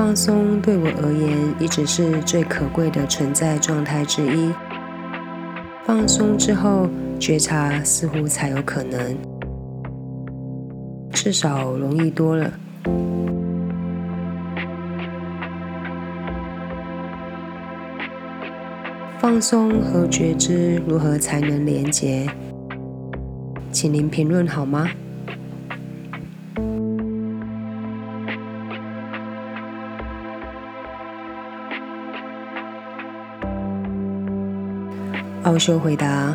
放松对我而言一直是最可贵的存在状态之一。放松之后，觉察似乎才有可能，至少容易多了。放松和觉知如何才能连结？请您评论好吗？奥修回答：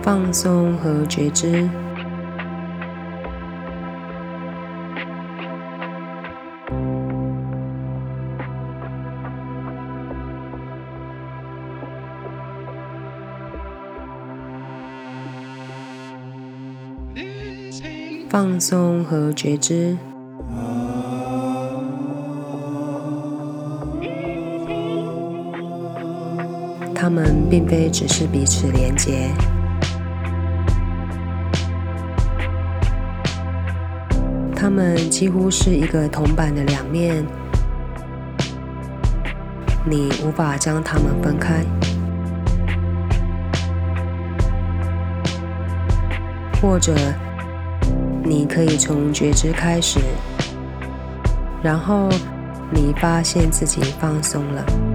放松和觉知。放松和觉知，们并非只是彼此连接，他们几乎是一个铜板的两面，你无法将它们分开，或者。你可以从觉知开始，然后你发现自己放松了。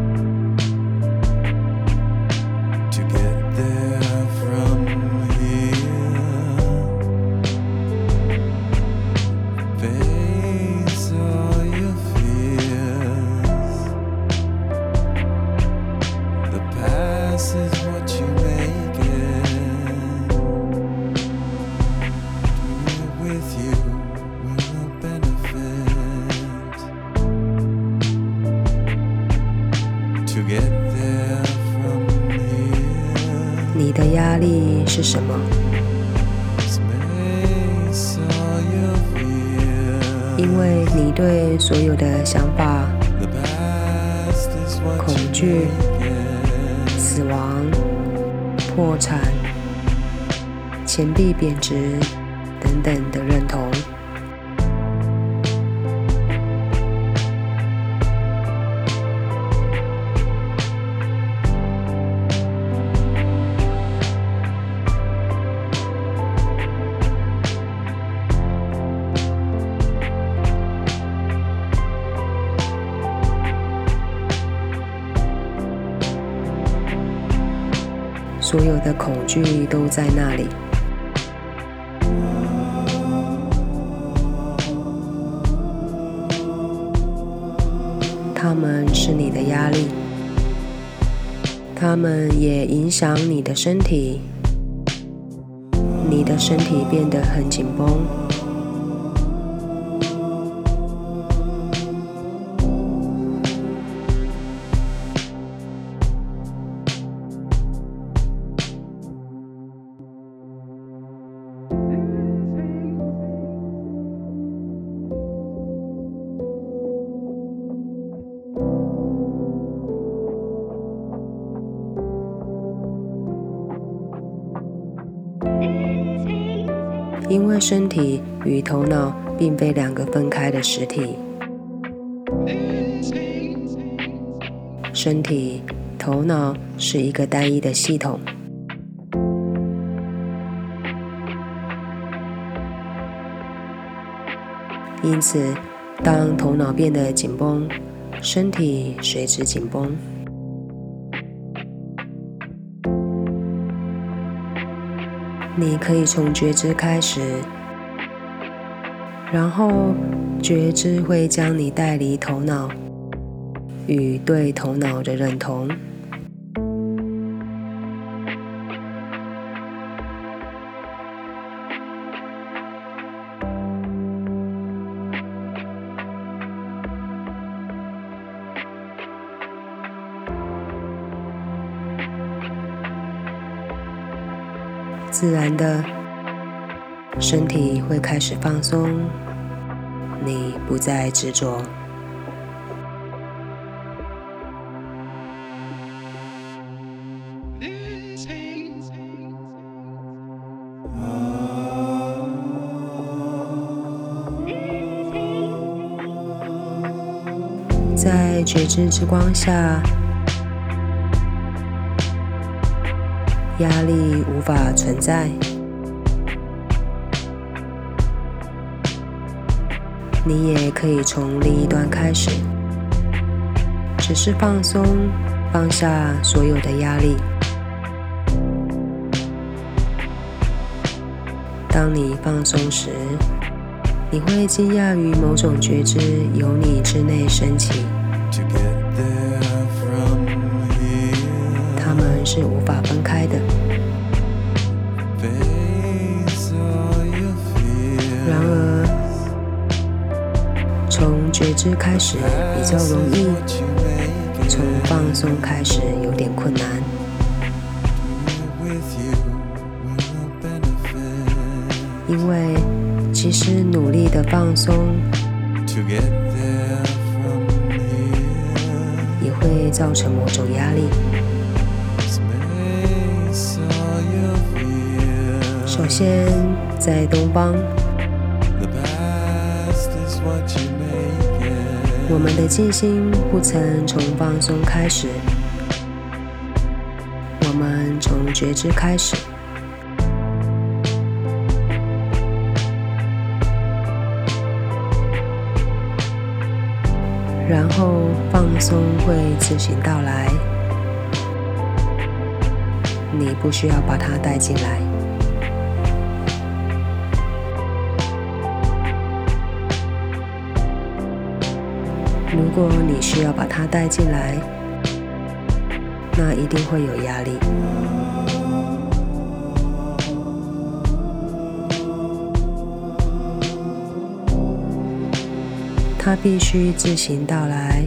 压力是什么？因为你对所有的想法、恐惧、死亡、破产、钱币贬值等等的认同。所有的恐惧都在那里，他们是你的压力，他们也影响你的身体，你的身体变得很紧绷。因为身体与头脑并非两个分开的实体，身体、头脑是一个单一的系统。因此，当头脑变得紧绷，身体随之紧绷。你可以从觉知开始，然后觉知会将你带离头脑与对头脑的认同。自然的身体会开始放松，你不再执着。在觉知之光下。压力无法存在。你也可以从另一端开始，只是放松，放下所有的压力。当你放松时，你会惊讶于某种觉知由你之内升起。是无法分开的。然而，从觉知开始比较容易，从放松开始有点困难。因为其实努力的放松，也会造成某种压力。先，在东方，我们的静心不曾从放松开始，我们从觉知开始。然后放松会自行到来，你不需要把它带进来。如果你需要把它带进来，那一定会有压力。它必须自行到来，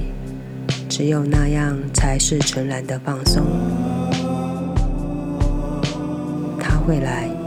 只有那样才是纯然的放松。它会来。